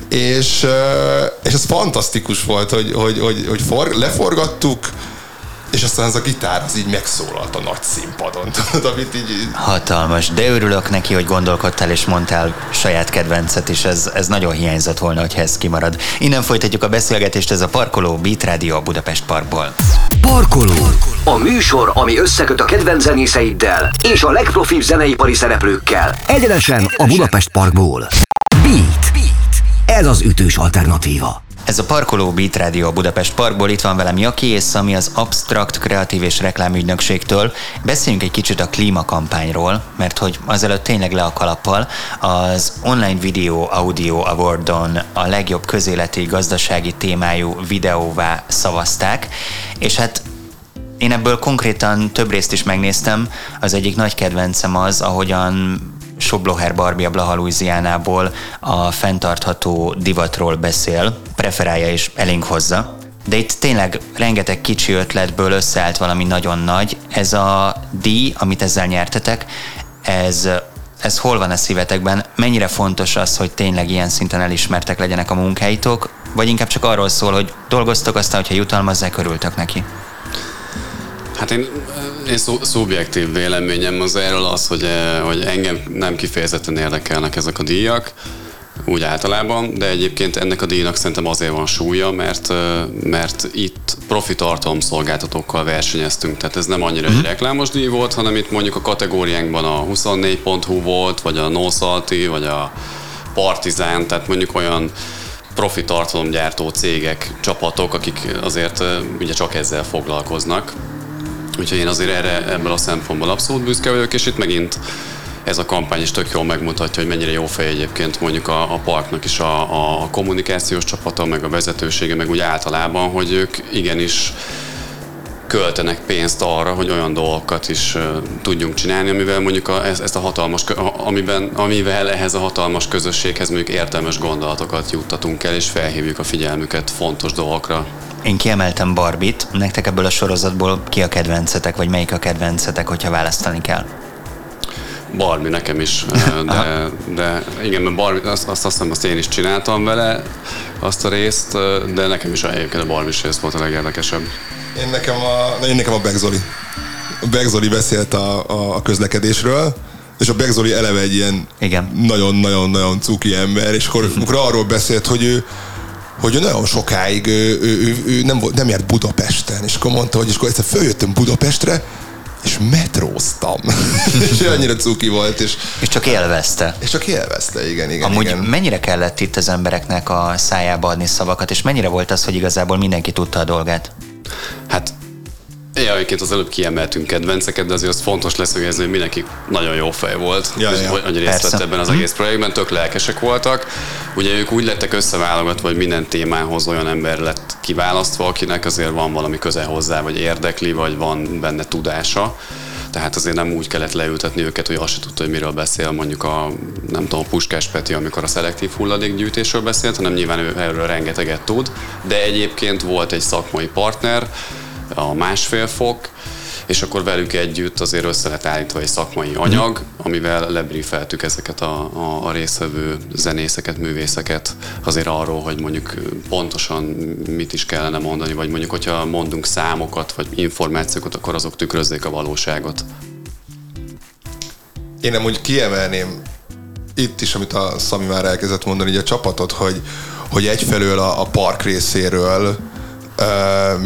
és, ö, és ez fantasztikus volt, hogy, hogy, hogy, hogy for, leforgattuk, és aztán ez a gitár az így megszólalt a nagy színpadon, tudod, amit így... Hatalmas, de örülök neki, hogy gondolkodtál és mondtál saját kedvencet, és ez, ez nagyon hiányzott volna, hogy ez kimarad. Innen folytatjuk a beszélgetést, ez a Parkoló Beat Radio a Budapest Parkból. Parkoló. A műsor, ami összeköt a kedvenc zenészeiddel és a legprofibb zeneipari szereplőkkel. Egyenesen a Budapest Parkból. Beat. Ez az ütős alternatíva. Ez a Parkoló Beat Radio a Budapest Parkból, itt van velem Jaki és Szami az Abstract Kreatív és Reklámügynökségtől. Beszéljünk egy kicsit a klímakampányról, mert hogy azelőtt tényleg le a kalappal. Az Online Video Audio Awardon a legjobb közéleti gazdasági témájú videóvá szavazták, és hát én ebből konkrétan több részt is megnéztem. Az egyik nagy kedvencem az, ahogyan Sobloher Barbie a Blaha Louisianából a fenntartható divatról beszél, preferálja és elénk hozza. De itt tényleg rengeteg kicsi ötletből összeállt valami nagyon nagy. Ez a díj, amit ezzel nyertetek, ez ez hol van a szívetekben? Mennyire fontos az, hogy tényleg ilyen szinten elismertek legyenek a munkáitok? Vagy inkább csak arról szól, hogy dolgoztok, aztán, hogyha jutalmazzák, örültek neki? Hát én, én szubjektív véleményem az erről az, hogy, eh, hogy engem nem kifejezetten érdekelnek ezek a díjak, úgy általában, de egyébként ennek a díjnak szerintem azért van súlya, mert, eh, mert itt profi tartalomszolgáltatókkal versenyeztünk, tehát ez nem annyira mm. egy mhm. reklámos díj volt, hanem itt mondjuk a kategóriánkban a 24.hu volt, vagy a NoSalty, vagy a Partizán, tehát mondjuk olyan profi tartalomgyártó cégek, csapatok, akik azért eh, ugye csak ezzel foglalkoznak. Úgyhogy én azért erre ebből a szempontból abszolút büszke vagyok, és itt megint ez a kampány is tök jól megmutatja, hogy mennyire jó fej egyébként mondjuk a, a parknak is a, a kommunikációs csapata, meg a vezetősége, meg úgy általában, hogy ők igenis költenek pénzt arra, hogy olyan dolgokat is tudjunk csinálni, amivel mondjuk a, ezt a hatalmas, amiben, amivel ehhez a hatalmas közösséghez mondjuk értelmes gondolatokat juttatunk el, és felhívjuk a figyelmüket fontos dolgokra. Én kiemeltem Barbit, nektek ebből a sorozatból ki a kedvencetek, vagy melyik a kedvencetek, hogyha választani kell? Barbie nekem is, de, de igen, mert Barbie, azt, azt, azt hiszem, azt én is csináltam vele, azt a részt, de nekem is egyébként a Barbie rész volt a legérdekesebb. Én nekem a, én nekem a Begzoli. A Begzoli beszélt a, a, a közlekedésről, és a Begzoli eleve egy ilyen nagyon-nagyon-nagyon cuki ember, és akkor, akkor arról beszélt, hogy ő, hogy ő nagyon sokáig ő, ő, ő, ő nem, volt, nem járt Budapesten, és akkor mondta, hogy és akkor egyszer följöttem Budapestre, és metróztam. és annyira cuki volt. És, és csak élvezte. És csak élvezte, igen, igen. Amúgy igen. mennyire kellett itt az embereknek a szájába adni szavakat, és mennyire volt az, hogy igazából mindenki tudta a dolgát? Hát Ja, egyébként az előbb kiemeltünk kedvenceket, de azért az fontos leszögezni, hogy mindenki nagyon jó fej volt, ja, ja. hogy részt vett ebben az mhm. egész projektben, tök lelkesek voltak. Ugye ők úgy lettek összeválogatva, hogy minden témához olyan ember lett kiválasztva, akinek azért van valami köze hozzá, vagy érdekli, vagy van benne tudása. Tehát azért nem úgy kellett leültetni őket, hogy azt se tudta, hogy miről beszél mondjuk a, nem tudom, a Puskás Peti, amikor a szelektív hulladékgyűjtésről beszélt, hanem nyilván ő erről rengeteget tud, de egyébként volt egy szakmai partner, a másfél fok, és akkor velük együtt azért össze lett állítva egy szakmai anyag, amivel lebriefeltük ezeket a, a, a részvevő zenészeket, művészeket azért arról, hogy mondjuk pontosan mit is kellene mondani, vagy mondjuk, hogyha mondunk számokat, vagy információkat, akkor azok tükrözzék a valóságot. Én nem úgy kiemelném itt is, amit a Szami már elkezdett mondani, így a csapatot, hogy, hogy egyfelől a, a park részéről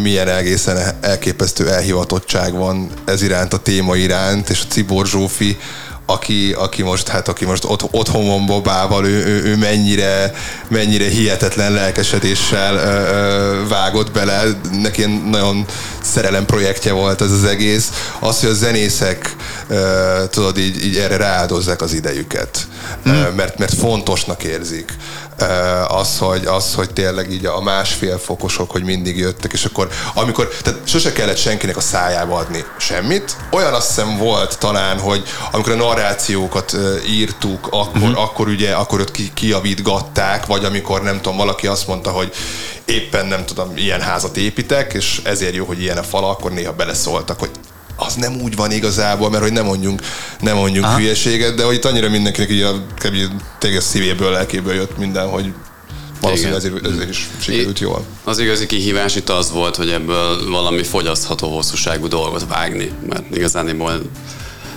milyen egészen elképesztő elhivatottság van ez iránt, a téma iránt, és a Cibor Zsófi, aki, aki most, hát aki most ott, otthon van Bobával, ő, ő, ő mennyire, mennyire hihetetlen lelkesedéssel ö, ö, vágott bele, neki nagyon szerelem projektje volt ez az egész. Az, hogy a zenészek ö, tudod, így, így erre rááldozzák az idejüket, mm. ö, mert, mert fontosnak érzik az, hogy, az, hogy tényleg így a másfél fokosok, hogy mindig jöttek, és akkor amikor, tehát sose kellett senkinek a szájába adni semmit. Olyan azt hiszem volt talán, hogy amikor a narrációkat írtuk, akkor, uh-huh. akkor ugye, akkor ott ki, kiavítgatták, vagy amikor nem tudom, valaki azt mondta, hogy éppen nem tudom, ilyen házat építek, és ezért jó, hogy ilyen a fala, akkor néha beleszóltak, hogy az nem úgy van igazából, mert hogy nem mondjunk, nem mondjunk Aha. hülyeséget, de hogy itt annyira mindenkinek így a kevés tényleg szívéből, lelkéből jött minden, hogy valószínűleg ezért, ezért is sikerült jól. Az igazi kihívás itt az volt, hogy ebből valami fogyasztható hosszúságú dolgot vágni, mert igazániból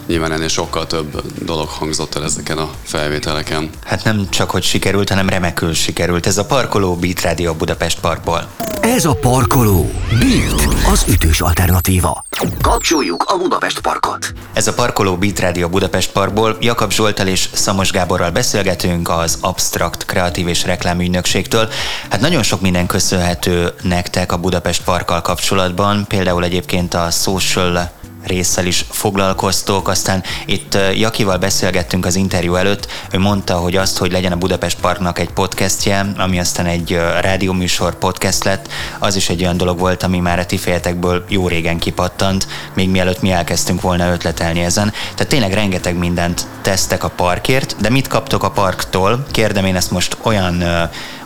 nyilván ennél sokkal több dolog hangzott el ezeken a felvételeken. Hát nem csak, hogy sikerült, hanem remekül sikerült. Ez a Parkoló Beat Radio Budapest Parkból. Ez a Parkoló Beat, az ütős alternatíva. Kapcsoljuk a Budapest Parkot. Ez a Parkoló Beat Radio Budapest Parkból Jakab Zsoltal és Szamos Gáborral beszélgetünk az Abstract Kreatív és Reklámügynökségtől. Hát nagyon sok minden köszönhető nektek a Budapest Parkkal kapcsolatban, például egyébként a social résszel is foglalkoztok, aztán itt Jakival beszélgettünk az interjú előtt, ő mondta, hogy azt, hogy legyen a Budapest Parknak egy podcastje, ami aztán egy rádióműsor podcast lett, az is egy olyan dolog volt, ami már a ti fejetekből jó régen kipattant, még mielőtt mi elkezdtünk volna ötletelni ezen. Tehát tényleg rengeteg mindent tesztek a parkért, de mit kaptok a parktól? Kérdem én ezt most olyan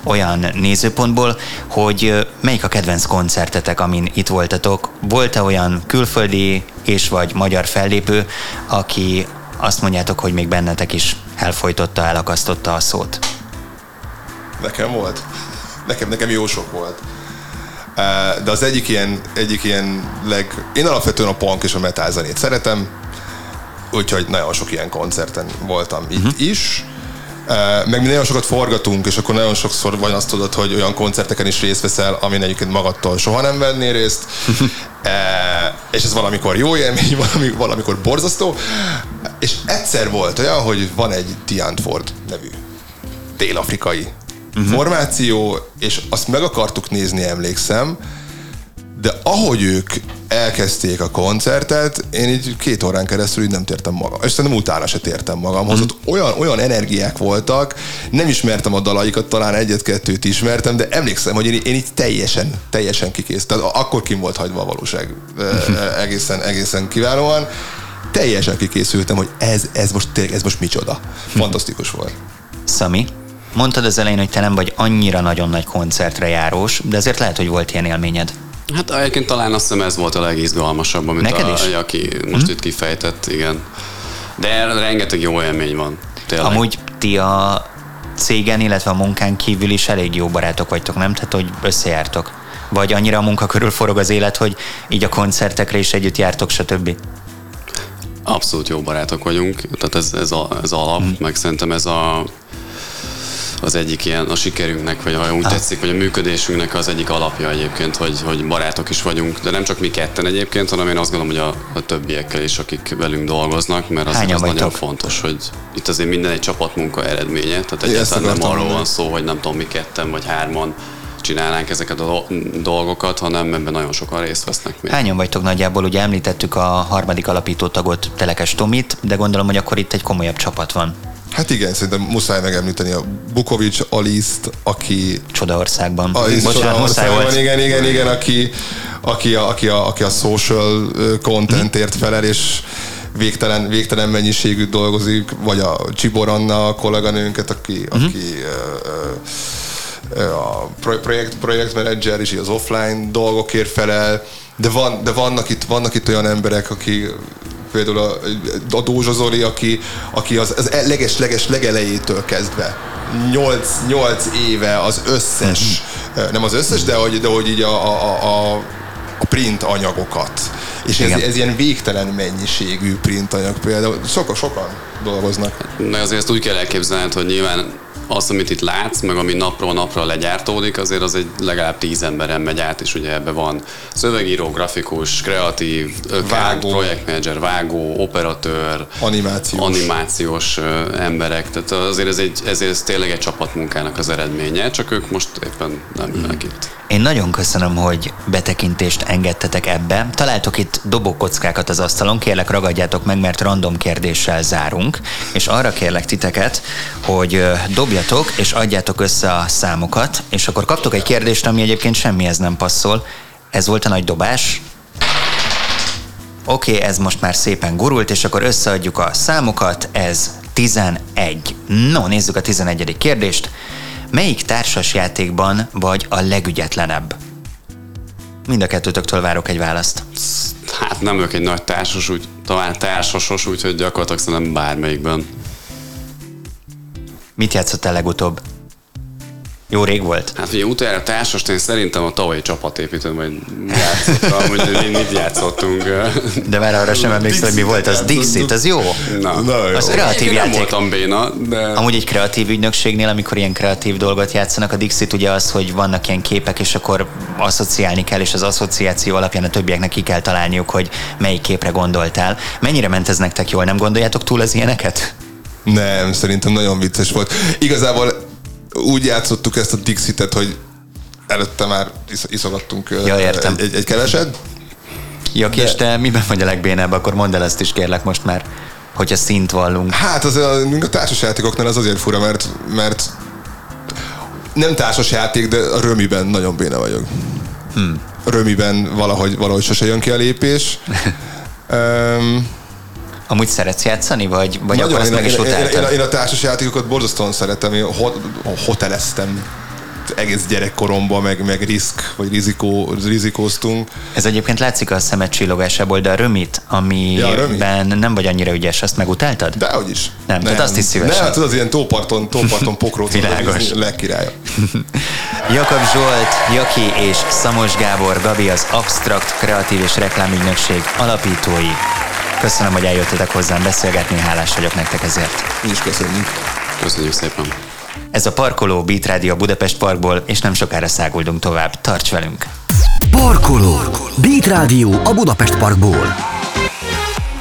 olyan nézőpontból, hogy melyik a kedvenc koncertetek, amin itt voltatok? Volt-e olyan külföldi és vagy magyar fellépő, aki azt mondjátok, hogy még bennetek is elfolytotta, elakasztotta a szót? Nekem volt. Nekem, nekem jó sok volt. De az egyik ilyen, egyik ilyen leg... Én alapvetően a punk és a metal zenét szeretem, úgyhogy nagyon sok ilyen koncerten voltam uh-huh. itt mhm. is meg mi nagyon sokat forgatunk, és akkor nagyon sokszor van azt tudod, hogy olyan koncerteken is részt veszel, amin egyébként magadtól soha nem vennél részt, és ez valamikor jó élmény, valami, valamikor borzasztó, és egyszer volt olyan, hogy van egy Tiant Ford nevű dél-afrikai uh-huh. formáció, és azt meg akartuk nézni, emlékszem, de ahogy ők elkezdték a koncertet, én így két órán keresztül így nem tértem magam. És szerintem utána se tértem magamhoz. Mm. Ott olyan, olyan energiák voltak, nem ismertem a dalaikat, talán egyet-kettőt ismertem, de emlékszem, hogy én, én így teljesen, teljesen kikész. Tehát akkor kim volt hagyva a valóság egészen, egészen kiválóan. Teljesen kikészültem, hogy ez, ez most tényleg, ez most micsoda. Fantasztikus volt. Sami, mondtad az elején, hogy te nem vagy annyira nagyon nagy koncertre járós, de azért lehet, hogy volt ilyen élményed. Hát egyébként talán azt hiszem ez volt a legizgalmasabb, amit Neked a, is? aki most hmm. itt kifejtett, igen. De rengeteg jó élmény van. Tényleg. Amúgy ti a cégen, illetve a munkán kívül is elég jó barátok vagytok, nem? Tehát, hogy összejártok. Vagy annyira a munka körül forog az élet, hogy így a koncertekre is együtt jártok, stb. Abszolút jó barátok vagyunk, tehát ez, ez, a, ez alap, hmm. meg szerintem ez a az egyik ilyen a sikerünknek, vagy ha úgy tetszik, vagy a működésünknek az egyik alapja egyébként, hogy, hogy barátok is vagyunk, de nem csak mi ketten egyébként, hanem én azt gondolom, hogy a, a többiekkel is, akik velünk dolgoznak, mert az, az nagyon fontos, hogy itt azért minden egy csapatmunka eredménye, tehát egyáltalán nem arról van szó, hogy nem tudom, mi ketten vagy hárman csinálnánk ezeket a dolgokat, hanem ebben nagyon sokan részt vesznek. Még. Hányan vagytok nagyjából? Ugye említettük a harmadik alapító tagot, Telekes Tomit, de gondolom, hogy akkor itt egy komolyabb csapat van. Hát igen, szerintem muszáj megemlíteni a Bukovics Aliszt, aki... Csodaországban. Alice Bocsánat, Csodaországban, igen, igen, igen, aki, aki, a, aki, a, aki a social contentért felel, és végtelen, végtelen mennyiségű dolgozik, vagy a Csibor Anna a kolléganőnket, aki, uh-huh. aki a projekt, projektmenedzser és az offline dolgokért felel, de, van, de vannak, itt, vannak itt olyan emberek, akik például a, a Dózsa Zoli, aki, aki az, az leges-leges legelejétől kezdve 8, 8 éve az összes, mm-hmm. nem az összes, de hogy, de hogy így a, a, a, a print anyagokat. És ez, ez ilyen végtelen mennyiségű print anyag például. Sokan, sokan dolgoznak. De azért ezt úgy kell elképzelni, hogy nyilván azt, amit itt látsz, meg ami napról napra legyártódik, azért az egy legalább tíz emberen megy át, és ugye ebbe van Szövegíró, grafikus, kreatív, vágó. Projektmenedzser, vágó, operatőr, Animációs. animációs emberek. Tehát azért ez, egy, ezért ez tényleg egy csapatmunkának az eredménye, csak ők most éppen nem ülnek itt. Én nagyon köszönöm, hogy betekintést engedtetek ebbe. Találtok itt dobókockákat az asztalon, kérlek ragadjátok meg, mert random kérdéssel zárunk, és arra kérlek titeket, hogy dobjatok és adjátok össze a számokat, és akkor kaptok egy kérdést, ami egyébként semmihez nem passzol. Ez volt a nagy dobás. Oké, okay, ez most már szépen gurult, és akkor összeadjuk a számokat, ez 11. No, nézzük a 11. kérdést. Melyik társasjátékban vagy a legügyetlenebb? Mind a kettőtöktől várok egy választ. Hát nem vagyok egy nagy társas, úgy, talán társasos, úgyhogy gyakorlatilag szerintem bármelyikben. Mit játszottál legutóbb? Jó rég volt? Hát ugye utoljára társast én szerintem a tavalyi csapatépítőn majd játszottam, hogy mi- mit játszottunk. De már arra sem emlékszem, hogy mi volt az. Dixit, az jó. Na, Na jó. Az kreatív Én nem játék. voltam béna, de Amúgy egy kreatív ügynökségnél, amikor ilyen kreatív dolgot játszanak, a Dixit ugye az, hogy vannak ilyen képek, és akkor asszociálni kell, és az asszociáció alapján a többieknek ki kell találniuk, hogy melyik képre gondoltál. Mennyire ment ez nektek jól? Nem gondoljátok túl az ilyeneket? Nem, szerintem nagyon vicces volt. Igazából úgy játszottuk ezt a Dixitet, hogy előtte már is- iszogattunk Ja, értem. Egy, egy, egy keveset. Jaki, és te miben vagy a legbénább? Akkor mondd el ezt is kérlek most már, hogyha szint vallunk. Hát az a, a társasjátékoknál az azért fura, mert, mert nem társasjáték, de a römiben nagyon béna vagyok. Hmm. Römiben valahogy, valahogy sose jön ki a lépés. um, Amúgy szeretsz játszani, vagy, vagy akkor ezt én, meg is én, én, én, én, a társasjátékokat borzasztóan szeretem, én hot, hoteleztem egész gyerekkoromban, meg, meg risk, vagy rizikó, rizikóztunk. Ez egyébként látszik a szemed csillogásából, de a römit, amiben römi? nem vagy annyira ügyes, azt megutáltad? Dehogy is. Nem, tehát azt is szívesen. Nem, hát az ilyen tóparton, tóparton pokrót Világos. legkirálya. Jakab Zsolt, Jaki és Szamos Gábor Gabi az Abstract Kreatív és Reklámügynökség alapítói. Köszönöm, hogy eljöttetek hozzám beszélgetni, hálás vagyok nektek ezért. Mi is köszönjük. köszönjük szépen. Ez a Parkoló Beat Radio a Budapest Parkból, és nem sokára száguldunk tovább. Tarts velünk! Parkoló. Beat Rádió a Budapest Parkból.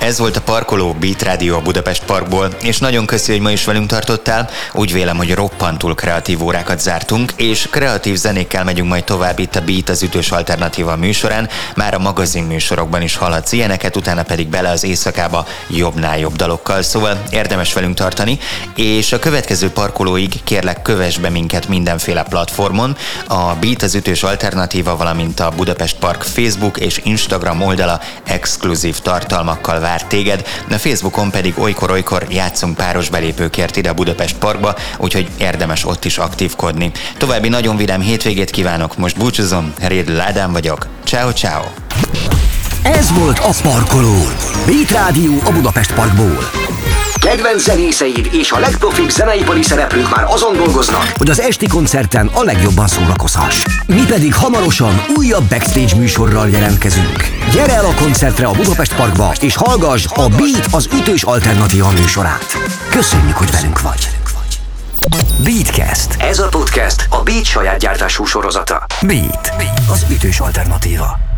Ez volt a Parkoló Beat Radio a Budapest Parkból, és nagyon köszi, hogy ma is velünk tartottál. Úgy vélem, hogy roppantul kreatív órákat zártunk, és kreatív zenékkel megyünk majd tovább itt a Beat az ütős alternatíva műsorán. Már a magazin műsorokban is hallhatsz ilyeneket, utána pedig bele az éjszakába jobbnál jobb dalokkal, szóval érdemes velünk tartani. És a következő parkolóig kérlek kövess be minket mindenféle platformon. A Beat az ütős alternatíva, valamint a Budapest Park Facebook és Instagram oldala exkluzív tartalmakkal vár téged. A Facebookon pedig olykor-olykor játszunk páros belépőkért ide a Budapest Parkba, úgyhogy érdemes ott is aktívkodni. További nagyon vidám hétvégét kívánok, most búcsúzom, Rédl Ádám vagyok. Ciao, ciao! Ez volt a Parkoló. Beat Rádió a Budapest Parkból. Kedvenc zenészeid és a legprofibb zeneipari szereplők már azon dolgoznak, hogy az esti koncerten a legjobban szórakozhass. Mi pedig hamarosan újabb backstage műsorral jelentkezünk. Gyere el a koncertre a Budapest Parkba, és hallgass a Beat az ütős alternatíva műsorát. Köszönjük, hogy velünk vagy. Beatcast. Ez a podcast a Beat saját gyártású sorozata. Beat, az ütős alternatíva.